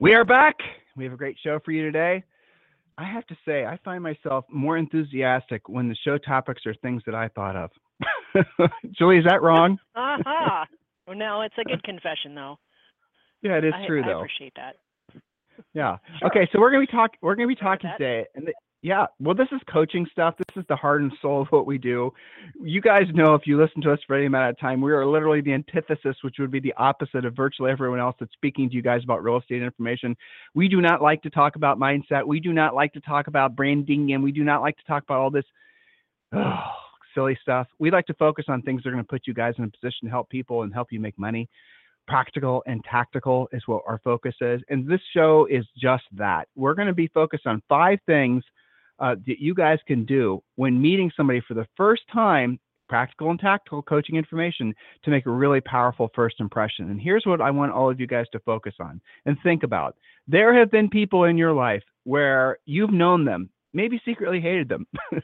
We are back. We have a great show for you today. I have to say, I find myself more enthusiastic when the show topics are things that I thought of. Julie, is that wrong? Aha. well, no, it's a good confession, though. Yeah, it is I, true, I though. I appreciate that. Yeah. Okay, so we're gonna be talk. We're gonna be talking today, and the, yeah, well, this is coaching stuff. This is the heart and soul of what we do. You guys know if you listen to us for any amount of time, we are literally the antithesis, which would be the opposite of virtually everyone else that's speaking to you guys about real estate information. We do not like to talk about mindset. We do not like to talk about branding, and we do not like to talk about all this oh, silly stuff. We like to focus on things that are going to put you guys in a position to help people and help you make money. Practical and tactical is what our focus is. And this show is just that. We're going to be focused on five things uh, that you guys can do when meeting somebody for the first time, practical and tactical coaching information to make a really powerful first impression. And here's what I want all of you guys to focus on and think about. There have been people in your life where you've known them, maybe secretly hated them,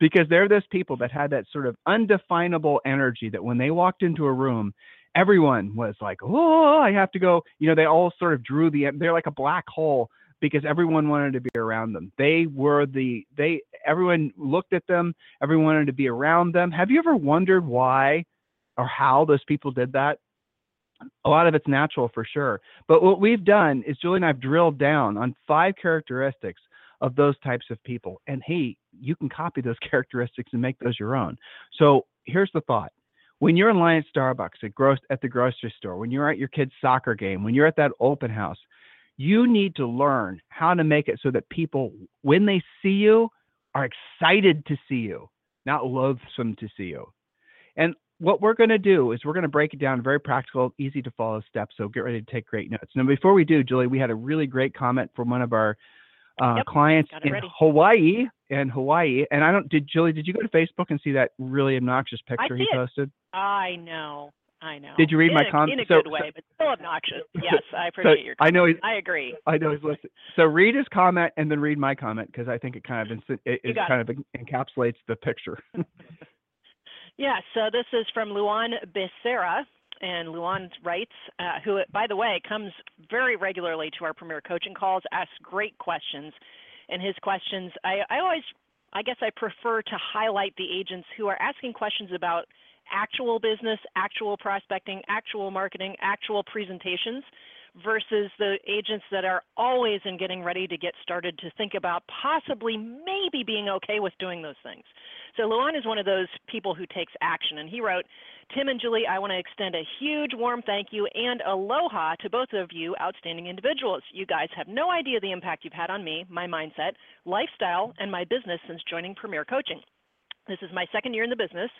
because they're those people that had that sort of undefinable energy that when they walked into a room, everyone was like, oh, I have to go. You know, they all sort of drew the, they're like a black hole because everyone wanted to be around them. They were the they everyone looked at them, everyone wanted to be around them. Have you ever wondered why or how those people did that? A lot of it's natural for sure. But what we've done is Julie and I've drilled down on five characteristics of those types of people. And hey, you can copy those characteristics and make those your own. So here's the thought. When you're in line at Starbucks, at, gross, at the grocery store, when you're at your kid's soccer game, when you're at that open house, you need to learn how to make it so that people, when they see you, are excited to see you, not loathsome to see you. And what we're going to do is we're going to break it down very practical, easy to follow steps. So get ready to take great notes. Now, before we do, Julie, we had a really great comment from one of our uh, Yep, clients in ready. Hawaii. In Hawaii, and I don't. Did Julie? Did you go to Facebook and see that really obnoxious picture he it. posted? I know. I know. Did you read in my a, com- In a so- good so- way, but still obnoxious. Yes, I appreciate your Comment. I know he's- I agree. I know he's listening. So read his comment and then read my comment because I think it kind of it, it kind of encapsulates the picture. Yeah, so this is from Luan Becerra. And Luan writes, uh, who, by the way, comes very regularly to our premier coaching calls, asks great questions. And his questions, I, I always, I guess I prefer to highlight the agents who are asking questions about actual business, actual prospecting, actual marketing, actual presentations versus the agents that are always in getting ready to get started to think about possibly maybe being okay with doing those things. So Luan is one of those people who takes action, and he wrote, Tim and Julie, I want to extend a huge warm thank you and aloha to both of you outstanding individuals. You guys have no idea the impact you've had on me, my mindset, lifestyle, and my business since joining Premier Coaching. This is my second year in the business,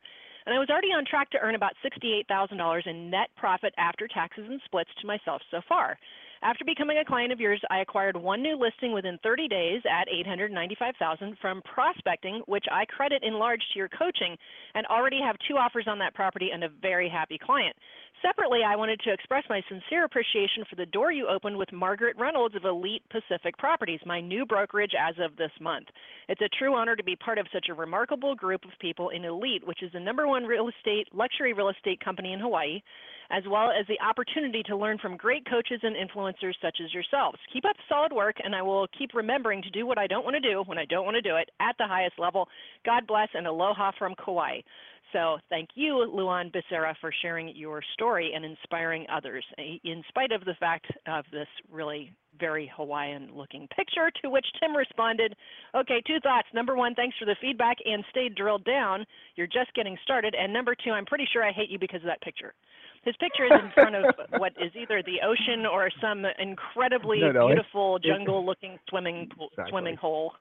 and I was already on track to earn about $68,000 in net profit after taxes and splits to myself so far. After becoming a client of yours, I acquired one new listing within 30 days at 895,000 from prospecting, which I credit in large to your coaching, and already have two offers on that property and a very happy client. Separately, I wanted to express my sincere appreciation for the door you opened with Margaret Reynolds of Elite Pacific Properties, my new brokerage as of this month. It's a true honor to be part of such a remarkable group of people in Elite, which is the number one real estate luxury real estate company in Hawaii, as well as the opportunity to learn from great coaches and influencers such as yourselves. Keep up solid work, and I will keep remembering to do what I don't want to do when I don't want to do it at the highest level. God bless and aloha from Kauai. So thank you, Luan Becerra, for sharing your story and inspiring others, eh, in spite of the fact of this really very Hawaiian-looking picture, to which Tim responded, okay, two thoughts. Number one, thanks for the feedback and stay drilled down. You're just getting started. And number two, I'm pretty sure I hate you because of that picture. His picture is in front of what is either the ocean or some incredibly No, no, beautiful jungle-looking swimming pool, Exactly. swimming hole.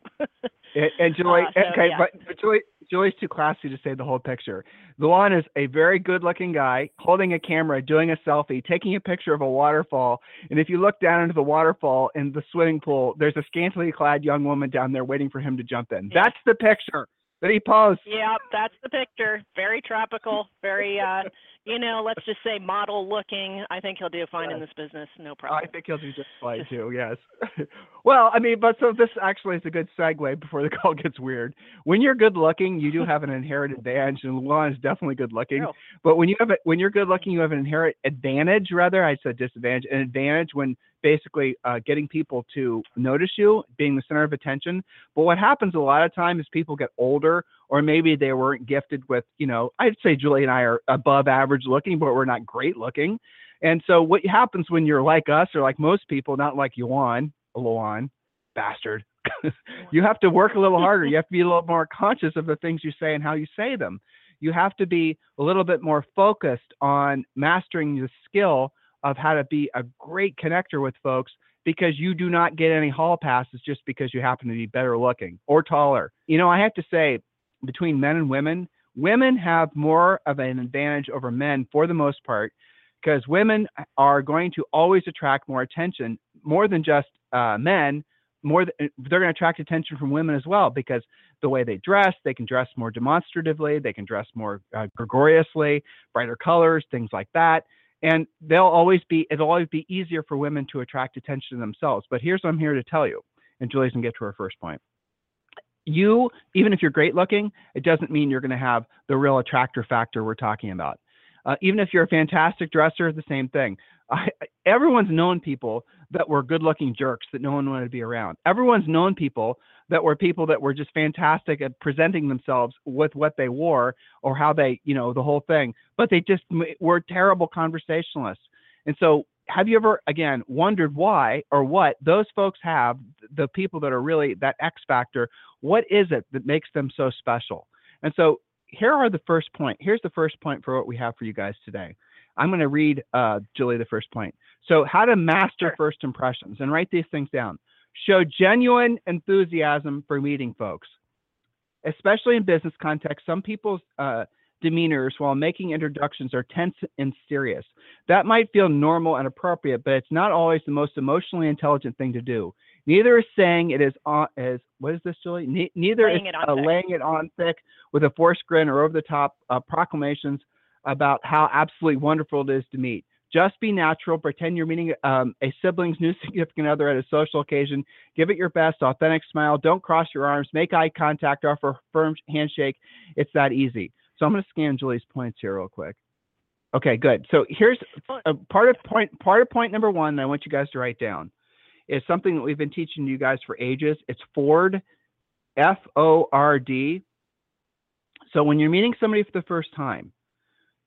And, Julie, Uh, so, okay, yeah. but, but Julie, Julie's too classy to say the whole picture. Luan is a very good-looking guy holding a camera, doing a selfie, taking a picture of a waterfall. And if you look down into the waterfall in the swimming pool, there's a scantily clad young woman down there waiting for him to jump in. That's the picture that he posts. Yeah, that's the picture. Very tropical, very uh you know, let's just say model looking. I think he'll do fine yes. in this business, no problem. I think he'll do just fine too. Yes. well, I mean, but so this actually is a good segue before the call gets weird. When you're good looking, you do have an inherent advantage, and Luan is definitely good looking. But when you have a, when you're good looking, you have an inherent advantage. Rather, I said disadvantage. An advantage when basically uh, getting people to notice you, being the center of attention. But what happens a lot of time is people get older, or maybe they weren't gifted with, you know, I'd say Julie and I are above average looking, but we're not great looking. And so what happens when you're like us or like most people, not like Yuan, Luan, bastard, you have to work a little harder. You have to be a little more conscious of the things you say and how you say them. You have to be a little bit more focused on mastering the skill of how to be a great connector with folks because you do not get any hall passes just because you happen to be better looking or taller. You know, I have to say, between men and women, women have more of an advantage over men for the most part because women are going to always attract more attention, more than just uh, men. More, th- they're going to attract attention from women as well because the way they dress, they can dress more demonstratively, they can dress more uh, brighter colors, things like that and they'll always be it'll always be easier for women to attract attention to themselves. But here's what i'm here to tell you and julie's gonna get to her first point. You even if you're great looking it doesn't mean you're going to have the real attractor factor we're talking about. Uh, even if you're a fantastic dresser the same thing. I, everyone's known people that were good looking jerks that no one wanted to be around. Everyone's known people that were people that were just fantastic at presenting themselves with what they wore or how they, you know, the whole thing, but they just were terrible conversationalists. And so, have you ever, again, wondered why or what those folks have, the people that are really that X factor, what is it that makes them so special? And so, here are the first point. Here's the first point for what we have for you guys today. I'm going to read, uh, Julie, the first point. So, how to master sure. first impressions and write these things down. Show genuine enthusiasm for meeting folks. Especially in business context, some people's uh, demeanors while making introductions are tense and serious. That might feel normal and appropriate, but it's not always the most emotionally intelligent thing to do. Neither is saying it is on as what is this, Julie? Ne- neither laying is it uh, laying it on thick with a forced grin or over the top uh, proclamations about how absolutely wonderful it is to meet. Just be natural. Pretend you're meeting um, a sibling's new significant other at a social occasion. Give it your best, authentic smile. Don't cross your arms. Make eye contact. Offer a firm handshake. It's that easy. So I'm going to scan Julie's points here real quick. Okay, good. So here's a part of point part of point number one that I want you guys to write down is something that we've been teaching you guys for ages. It's Ford, F O R D. So when you're meeting somebody for the first time,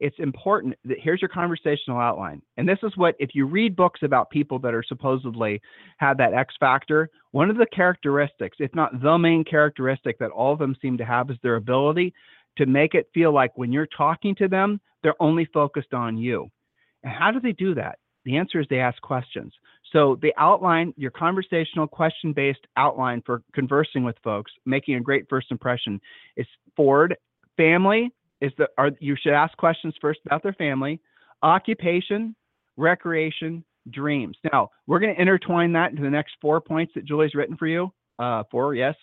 it's important that here's your conversational outline. And this is what, if you read books about people that are supposedly have that X factor, one of the characteristics, if not the main characteristic that all of them seem to have, is their ability to make it feel like when you're talking to them, they're only focused on you. And how do they do that? The answer is they ask questions. So the outline, your conversational question based outline for conversing with folks, making a great first impression is Ford, family, is that are you should ask questions first about their family, occupation, recreation, dreams. Now we're going to intertwine that into the next four points that Julie's written for you. Uh, four, yes,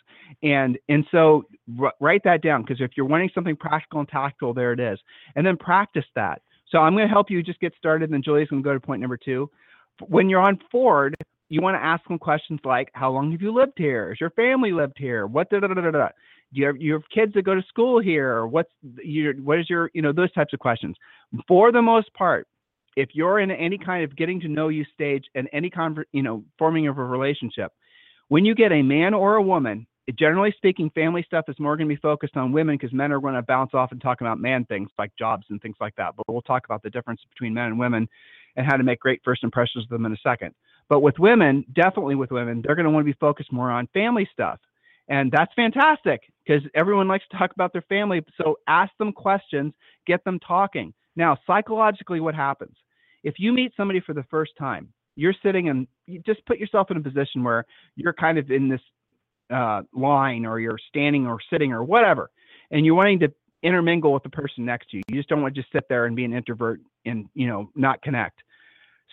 and and so r- write that down because if you're wanting something practical and tactical, there it is, and then practice that. So I'm going to help you just get started, and then Julie's going to go to point number two. When you're on Ford, you want to ask them questions like, "How long have you lived here? Has your family lived here? What da da da da da." Do you have, you have kids that go to school here or what's your what is your you know those types of questions. For the most part if you're in any kind of getting to know you stage and any conver- you know forming of a relationship when you get a man or a woman generally speaking family stuff is more going to be focused on women because men are going to bounce off and talk about man things like jobs and things like that. But we'll talk about the difference between men and women and how to make great first impressions of them in a second. But with women definitely with women they're going to want to be focused more on family stuff and that's fantastic because everyone likes to talk about their family. So ask them questions, get them talking. Now, psychologically, what happens? If you meet somebody for the first time, you're sitting and you just put yourself in a position where you're kind of in this uh, line or you're standing or sitting or whatever. and you're wanting to intermingle with the person next to you. You just don't want to just sit there and be an introvert and you know not connect.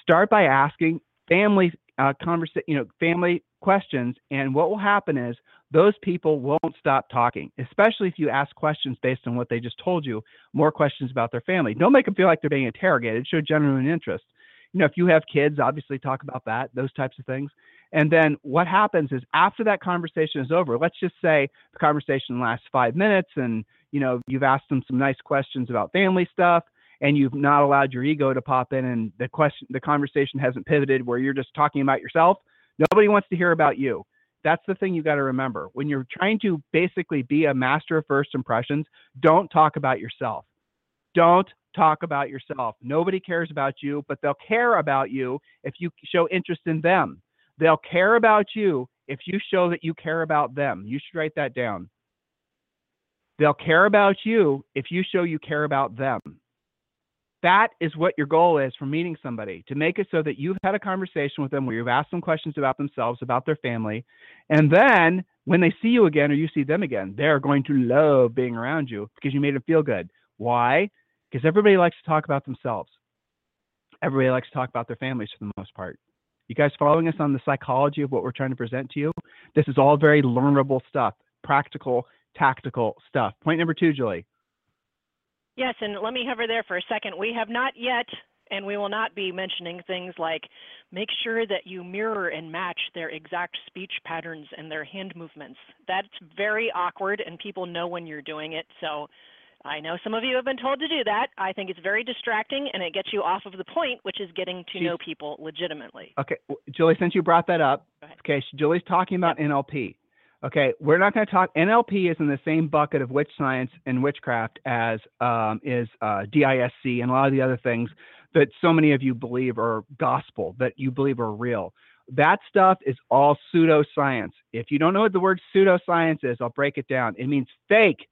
Start by asking family uh, conversation, you know, family questions, and what will happen is those people won't stop talking, especially if you ask questions based on what they just told you. More questions about their family. Don't make them feel like they're being interrogated. Show genuine interest. You know, if you have kids, obviously talk about that, those types of things. And then what happens is after that conversation is over, let's just say the conversation lasts five minutes and you know you've asked them some nice questions about family stuff and you've not allowed your ego to pop in and the question the conversation hasn't pivoted where you're just talking about yourself. Nobody wants to hear about you. That's the thing you got to remember. When you're trying to basically be a master of first impressions, don't talk about yourself. Don't talk about yourself. Nobody cares about you, but they'll care about you if you show interest in them. They'll care about you if you show that you care about them. You should write that down. They'll care about you if you show you care about them. That is what your goal is for meeting somebody to make it so that you've had a conversation with them where you've asked them questions about themselves, about their family. And then when they see you again or you see them again, they're going to love being around you because you made them feel good. Why? Because everybody likes to talk about themselves. Everybody likes to talk about their families for the most part. You guys following us on the psychology of what we're trying to present to you? This is all very learnable stuff, practical, tactical stuff. Point number two, Julie. Yes, and let me hover there for a second. We have not yet, and we will not be mentioning things like make sure that you mirror and match their exact speech patterns and their hand movements. That's very awkward, and people know when you're doing it. So I know some of you have been told to do that. I think it's very distracting and it gets you off of the point, which is getting to know people legitimately. Okay, Julie, since you brought that up, okay, Julie's talking about. NLP. Okay, we're not going to talk. NLP is in the same bucket of witch science and witchcraft as um, is uh, DISC and a lot of the other things that so many of you believe are gospel, that you believe are real. That stuff is all pseudoscience. If you don't know what the word pseudoscience is, I'll break it down. It means fake.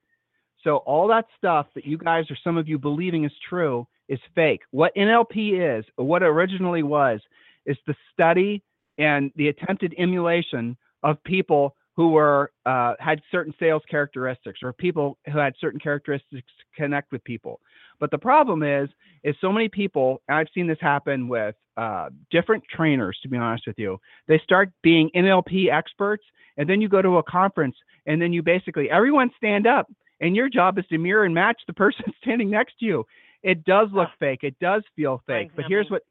So all that stuff that you guys or some of you believing is true is fake. What NLP is, what originally was, is the study and the attempted emulation of people who were uh, had certain sales characteristics or people who had certain characteristics to connect with people. But the problem is, is so many people, and I've seen this happen with uh, different trainers, to be honest with you. They start being NLP experts, and then you go to a conference, and then you basically everyone stand up and your job is to mirror and match the person standing next to you. It does look fake. It does feel fake. But here's what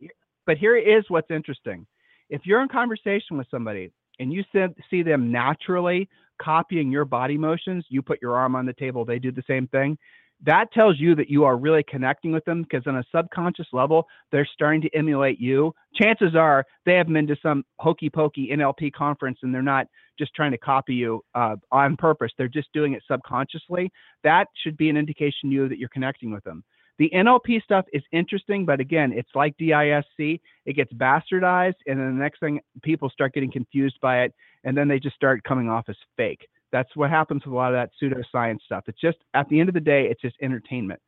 but here is what's interesting. If you're in conversation with somebody and you see them naturally copying your body motions, you put your arm on the table, they do the same thing that tells you that you are really connecting with them because on a subconscious level, they're starting to emulate you. Chances are they have been to some hokey pokey NLP conference and they're not just trying to copy you uh, on purpose. They're just doing it subconsciously. That should be an indication to you that you're connecting with them. The NLP stuff is interesting, but again, it's like DISC. It gets bastardized, and then the next thing, people start getting confused by it, and then they just start coming off as fake. That's what happens with a lot of that pseudoscience stuff. It's just at the end of the day, it's just entertainment.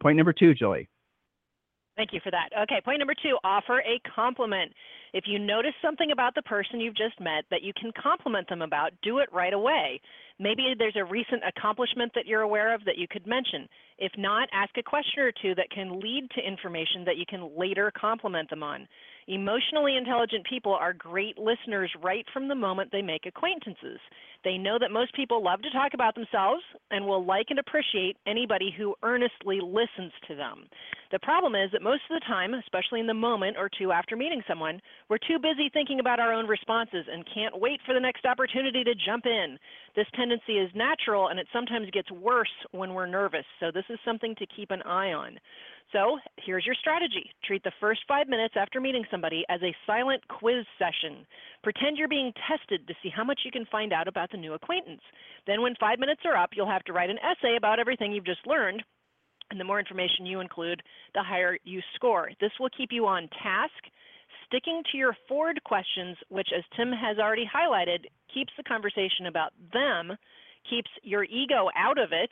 Point number two, Julie. Thank you for that. Okay, point number two offer a compliment. If you notice something about the person you've just met that you can compliment them about, do it right away. Maybe there's a recent accomplishment that you're aware of that you could mention. If not, ask a question or two that can lead to information that you can later compliment them on. Emotionally intelligent people are great listeners right from the moment they make acquaintances. They know that most people love to talk about themselves and will like and appreciate anybody who earnestly listens to them. The problem is that most of the time, especially in the moment or two after meeting someone, we're too busy thinking about our own responses and can't wait for the next opportunity to jump in. This tendency is natural and it sometimes gets worse when we're nervous, so this is something to keep an eye on. So here's your strategy. Treat the first five minutes after meeting somebody as a silent quiz session. Pretend you're being tested to see how much you can find out about the new acquaintance. Then when five minutes are up, you'll have to write an essay about everything you've just learned. And the more information you include, the higher you score. This will keep you on task. Sticking to your Ford questions, which as Tim has already highlighted, keeps the conversation about them, keeps your ego out of it,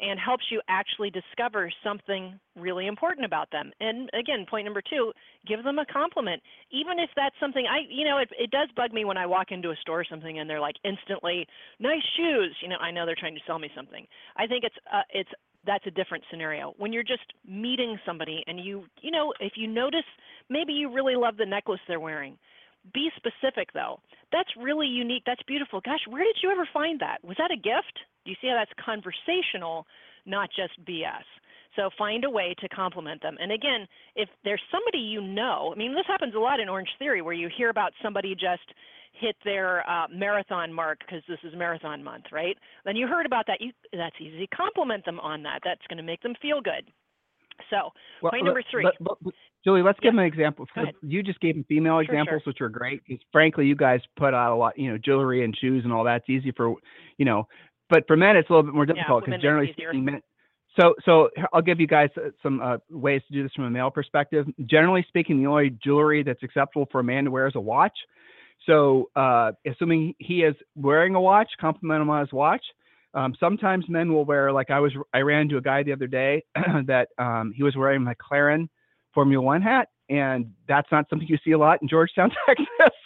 and helps you actually discover something really important about them. And again, point number two, give them a compliment. Even if that's something I, you know, it, it does bug me when I walk into a store or something and they're like instantly, nice shoes. You know, I know they're trying to sell me something. I think it's, uh, it's, that's a different scenario. When you're just meeting somebody and you, you know, if you notice, maybe you really love the necklace they're wearing. Be specific though. That's really unique. That's beautiful. Gosh, where did you ever find that? Was that a gift? Do you see how that's conversational, not just BS? So find a way to compliment them. And again, if there's somebody you know, I mean, this happens a lot in Orange Theory where you hear about somebody just hit their uh, marathon mark because this is marathon month, right? Then you heard about that. You, that's easy. Compliment them on that. That's going to make them feel good. So well, point number three. Let, let, Julie, let's yeah. give them an example. You just gave them female sure, examples, sure. which are great because frankly, you guys put out a lot, you know, jewelry and shoes and all that's easy for, you know, but for men, it's a little bit more difficult because yeah, generally speaking, men. So, so I'll give you guys uh, some uh, ways to do this from a male perspective. Generally speaking, the only jewelry that's acceptable for a man to wear is a watch. So, uh, assuming he is wearing a watch, compliment him on his watch. Um, sometimes men will wear, like I was, I ran into a guy the other day that um, he was wearing McLaren Formula One hat, and that's not something you see a lot in Georgetown, Texas.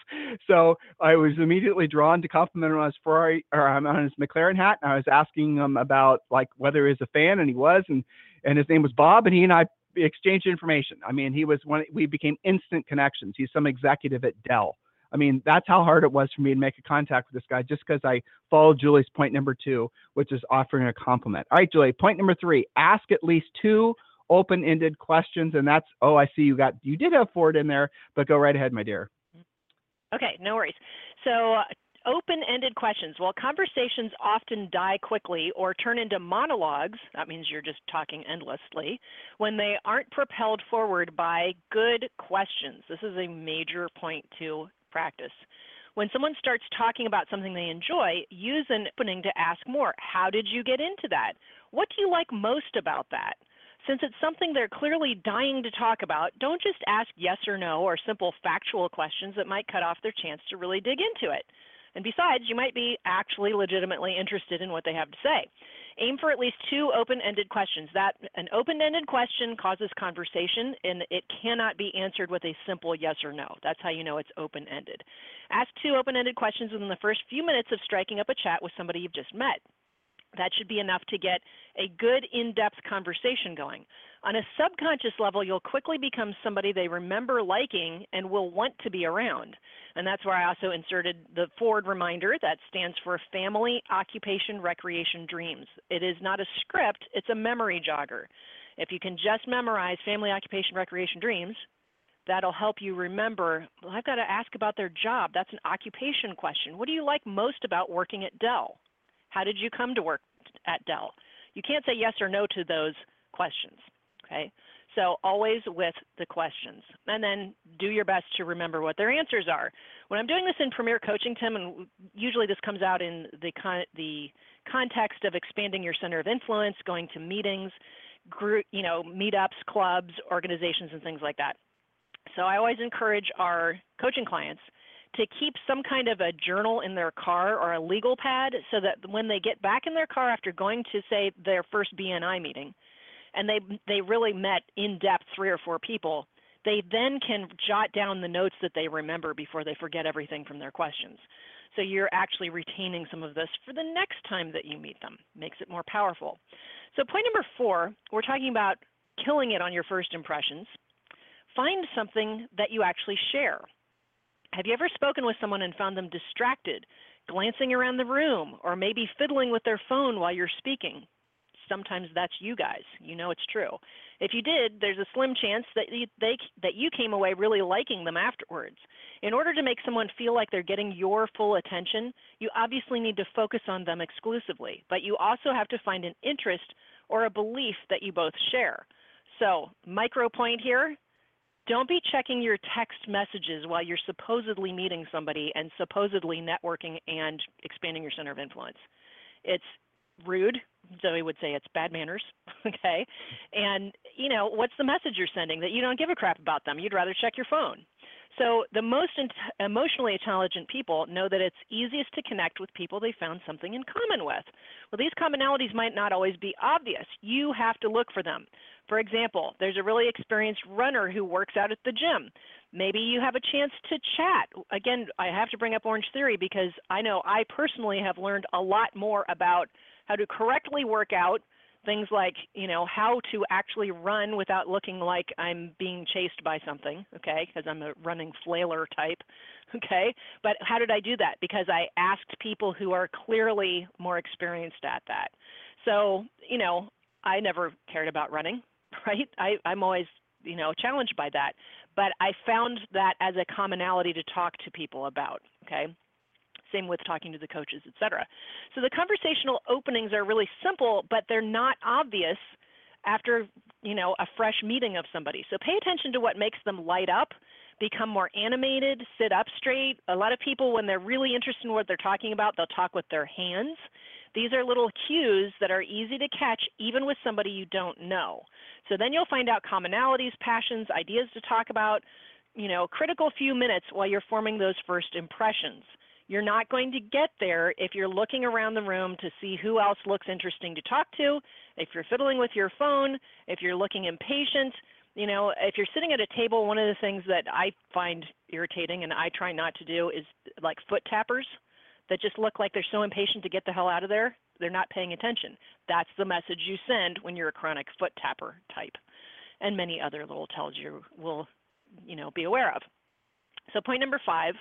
so I was immediately drawn to compliment him on his Ferrari or um, on his McLaren hat. And I was asking him about like whether he was a fan, and he was, and and his name was Bob, and he and I exchanged information. I mean, he was one. We became instant connections. He's some executive at Dell. I mean, that's how hard it was for me to make a contact with this guy just because I followed Julie's point number two, which is offering a compliment. All right, Julie, point number three ask at least two open-ended questions, and that's oh, I see you got you did have Ford in there, but go right ahead, my dear. Okay, no worries. So. Uh, open-ended questions. Well, conversations often die quickly or turn into monologues. That means you're just talking endlessly when they aren't propelled forward by good questions. This is a major point to practice. When someone starts talking about something they enjoy, use an opening to ask more. How did you get into that? What do you like most about that? Since it's something they're clearly dying to talk about, don't just ask yes or no or simple factual questions that might cut off their chance to really dig into it. And besides, you might be actually legitimately interested in what they have to say. Aim for at least two open-ended questions. That an open-ended question causes conversation and it cannot be answered with a simple yes or no. That's how you know it's open-ended. Ask two open-ended questions within the first few minutes of striking up a chat with somebody you've just met. That should be enough to get a good in-depth conversation going. On a subconscious level, you'll quickly become somebody they remember liking and will want to be around. And that's where I also inserted the Ford reminder that stands for Family Occupation Recreation Dreams. It is not a script, it's a memory jogger. If you can just memorize Family Occupation Recreation Dreams, that'll help you remember well, I've got to ask about their job. That's an occupation question. What do you like most about working at Dell? How did you come to work at Dell? You can't say yes or no to those questions. Okay, so always with the questions, and then do your best to remember what their answers are. When I'm doing this in Premier Coaching, Tim, and usually this comes out in the con- the context of expanding your center of influence, going to meetings, group, you know, meetups, clubs, organizations, and things like that. So I always encourage our coaching clients to keep some kind of a journal in their car or a legal pad so that when they get back in their car after going to say their first BNI meeting and they they really met in depth three or four people they then can jot down the notes that they remember before they forget everything from their questions. So you're actually retaining some of this for the next time that you meet them. Makes it more powerful. So point number four we're talking about killing it on your first impressions. Find something that you actually share have you ever spoken with someone and found them distracted, glancing around the room, or maybe fiddling with their phone while you're speaking? Sometimes that's you guys. You know it's true. If you did, there's a slim chance that you, they, that you came away really liking them afterwards. In order to make someone feel like they're getting your full attention, you obviously need to focus on them exclusively, but you also have to find an interest or a belief that you both share. So, micro point here don't be checking your text messages while you're supposedly meeting somebody and supposedly networking and expanding your center of influence. It's rude. Zoe would say it's bad manners. okay. And, you know, what's the message you're sending that you don't give a crap about them? You'd rather check your phone. So the most emotionally intelligent people know that it's easiest to connect with people they found something in common with. Well, these commonalities might not always be obvious. You have to look for them. For example, there's a really experienced runner who works out at the gym. Maybe you have a chance to chat. Again, I have to bring up Orange Theory because I know I personally have learned a lot more about how to correctly work out things like you know how to actually run without looking like i'm being chased by something okay because i'm a running flailer type okay? But how did i do that? Because i asked people who are clearly more experienced at that. So you know i never cared about running right? I i'm always you know challenged by that. But i found that as a commonality to talk to people about okay same with talking to the coaches, et cetera. So the conversational openings are really simple, but they're not obvious after you know a fresh meeting of somebody. So pay attention to what makes them light up, become more animated, sit up straight. A lot of people, when they're really interested in what they're talking about, they'll talk with their hands. These are little cues that are easy to catch even with somebody you don't know. So then you'll find out commonalities, passions, ideas to talk about, you know, critical few minutes while you're forming those first impressions. You're not going to get there if you're looking around the room to see who else looks interesting to talk to, if you're fiddling with your phone, if you're looking impatient. You know, if you're sitting at a table, one of the things that I find irritating and I try not to do is like foot tappers that just look like they're so impatient to get the hell out of there. They're not paying attention. That's the message you send when you're a chronic foot tapper type. And many other little tells you will, you know, be aware of. So point number five,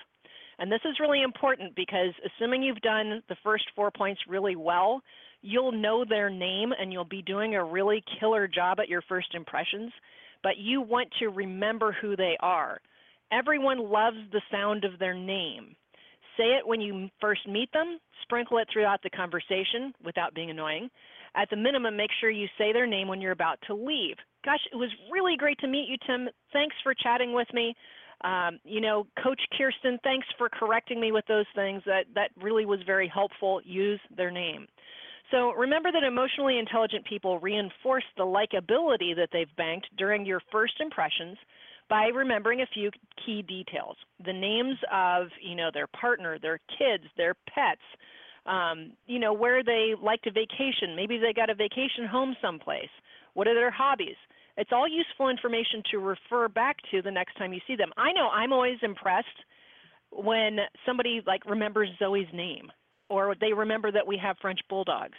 and this is really important because assuming you've done the first four points really well, you'll know their name and you'll be doing a really killer job at your first impressions, but you want to remember who they are. Everyone loves the sound of their name. Say it when you first meet them, sprinkle it throughout the conversation without being annoying. At the minimum, make sure you say their name when you're about to leave. Gosh, it was really great to meet you, Tim. Thanks for chatting with me. Um, you know, Coach Kirsten, thanks for correcting me with those things. That that really was very helpful. Use their name. So remember that emotionally intelligent people reinforce the likability that they've banked during your first impressions by remembering a few key details. The names of, you know, their partner, their kids, their pets, um, you know, where they like to vacation. Maybe they got a vacation home someplace. What are their hobbies? It's all useful information to refer back to the next time you see them. I know I'm always impressed when somebody like remembers Zoe's name or they remember that we have French bulldogs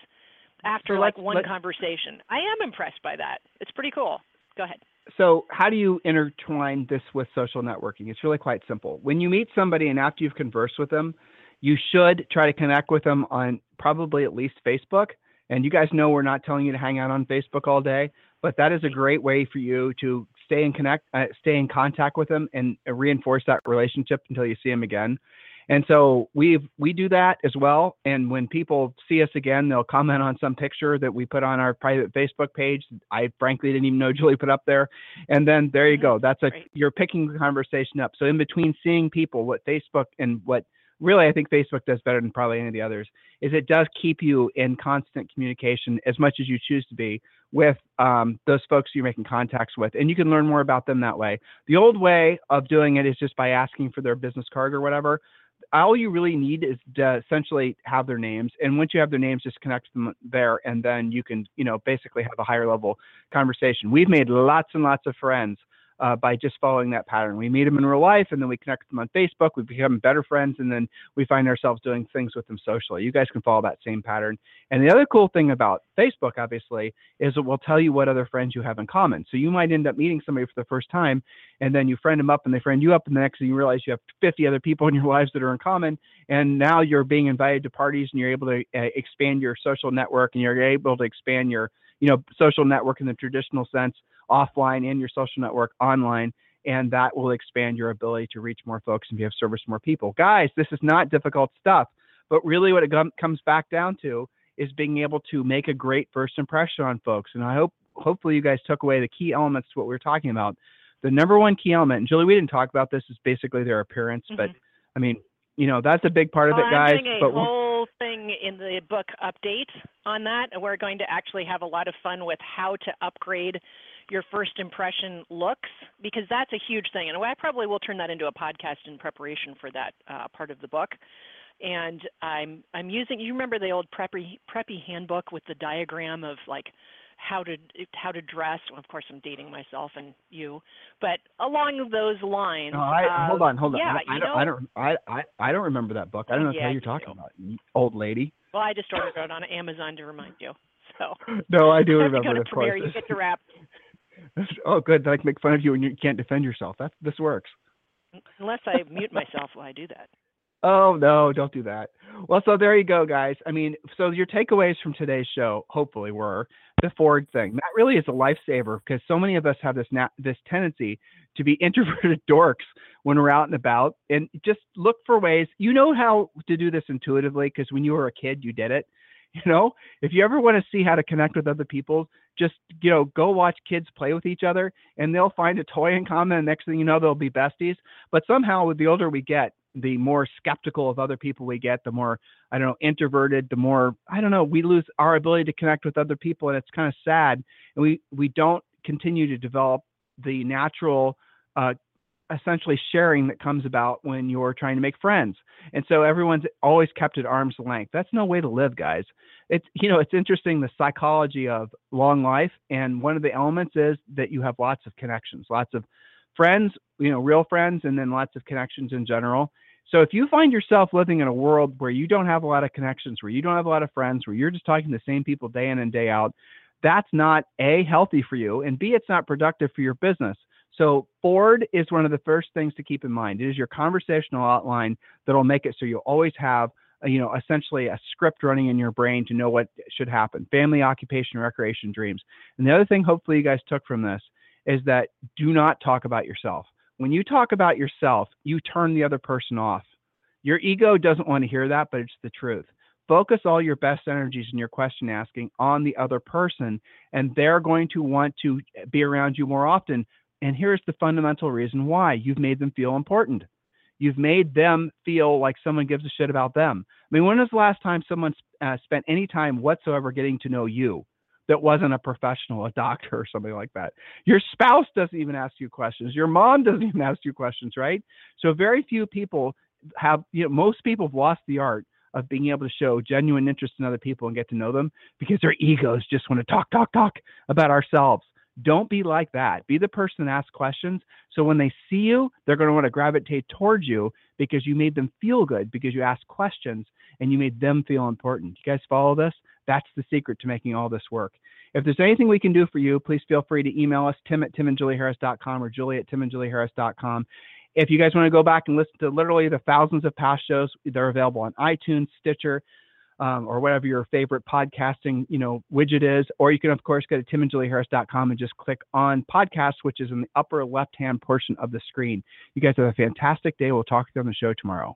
after so like one conversation. I am impressed by that. It's pretty cool. Go ahead. So, how do you intertwine this with social networking? It's really quite simple. When you meet somebody and after you've conversed with them, you should try to connect with them on probably at least Facebook. And you guys know we're not telling you to hang out on Facebook all day, but that is a great way for you to stay in connect, uh, stay in contact with them, and reinforce that relationship until you see them again. And so we we do that as well. And when people see us again, they'll comment on some picture that we put on our private Facebook page. I frankly didn't even know Julie put up there. And then there you go. That's a you're picking the conversation up. So in between seeing people, what Facebook and what really I think Facebook does better than probably any of the others is it does keep you in constant communication as much as you choose to be with um, those folks you're making contacts with, and you can learn more about them that way. The old way of doing it is just by asking for their business card or whatever. All you really need is to essentially have their names, and once you have their names, just connect them there, and then you can, you know, basically have a higher level conversation. We've made lots and lots of friends uh, by just following that pattern. We meet them in real life and then we connect them on Facebook. We become better friends and then we find ourselves doing things with them socially. You guys can follow that same pattern. And the other cool thing about Facebook, obviously, is it will tell you what other friends you have in common. So you might end up meeting somebody for the first time and then you friend them up and they friend you up and the next thing you realize you have 50 other people in your lives that are in common and now you're being invited to parties and you're able to uh, expand your social network and you're able to expand your you know social network in the traditional sense offline and your social network online and that will expand your ability to reach more folks and be of service to more people. Guys, this is not difficult stuff, but really what it comes back down to is being able to make a great first impression on folks. And I hope hopefully you guys took away the key elements to what we are talking about. The number one key element, and Julie, we didn't talk about this, is basically their appearance, mm-hmm. but I mean, you know, that's a big part well, of it, guys. I'm a but whole in the book update on that, we're going to actually have a lot of fun with how to upgrade your first impression looks because that's a huge thing. And i probably will turn that into a podcast in preparation for that uh, part of the book. And i'm i'm using you remember the old preppy preppy handbook with the diagram of like how to how to dress. Well, of course, I'm dating myself and you, but along those lines. No, I, uh, hold on, hold on. Yeah, I, you don't, know, I don't, I, I, I don't remember that book. I don't know Yeah, you you're talking do. about, old lady. Well, I just ordered it on Amazon to remind you. So No, I do remember go to it, of premiere, course. you get to wrap. oh, good. I can make fun of you and you can't defend yourself. That this works. Unless I mute myself while I do that. Oh no, don't do that. Well, so there you go, guys. I mean, so your takeaways from today's show, hopefully, were the Ford thing. That really is a lifesaver because so many of us have this na- this tendency to be introverted dorks when we're out and about, and just look for ways. You know how to do this intuitively because when you were a kid, you did it. You know, if you ever want to see how to connect with other people, just you know, go watch kids play with each other, and they'll find a toy in common. And next thing you know, they'll be besties. But somehow, with the older we get, the more skeptical of other people we get, the more I don't know introverted, the more I don't know we lose our ability to connect with other people, and it's kind of sad. And we we don't continue to develop the natural, uh, essentially sharing that comes about when you're trying to make friends. And so everyone's always kept at arm's length. That's no way to live, guys. It's you know it's interesting the psychology of long life, and one of the elements is that you have lots of connections, lots of friends, you know, real friends, and then lots of connections in general. So if you find yourself living in a world where you don't have a lot of connections, where you don't have a lot of friends, where you're just talking to the same people day in and day out, that's not A, healthy for you, and B, it's not productive for your business. So Ford is one of the first things to keep in mind. It is your conversational outline that'll make it so you'll always have, uh, you know, essentially a script running in your brain to know what should happen. Family, occupation, recreation, dreams. And the other thing hopefully you guys took from this is that do not talk about yourself. When you talk about yourself, you turn the other person off. Your ego doesn't want to hear that, but it's the truth. Focus all your best energies in your question asking on the other person, and they're going to want to be around you more often. And here's the fundamental reason why you've made them feel important. You've made them feel like someone gives a shit about them. I mean, when was the last time someone uh, spent any time whatsoever getting to know you? That wasn't a professional, a doctor or something like that. Your spouse doesn't even ask you questions. Your mom doesn't even ask you questions, right? So very few people have, you know, most people have lost the art of being able to show genuine interest in other people and get to know them because their egos just want to talk, talk, talk about ourselves. Don't be like that. Be the person that asks questions. So when they see you, they're going to want to gravitate towards you because you made them feel good because you asked questions and you made them feel important. You guys follow this? That's the secret to making all this work. If there's anything we can do for you, please feel free to email us, tim at timandjulieharris.com or julie at timandjulieharris.com. If you guys want to go back and listen to literally the thousands of past shows, they're available on iTunes, Stitcher, um, or whatever your favorite podcasting you know widget is. Or you can of course go to timandjulieharris.com and just click on podcast, which is in the upper left-hand portion of the screen. You guys have a fantastic day. We'll talk to you on the show tomorrow.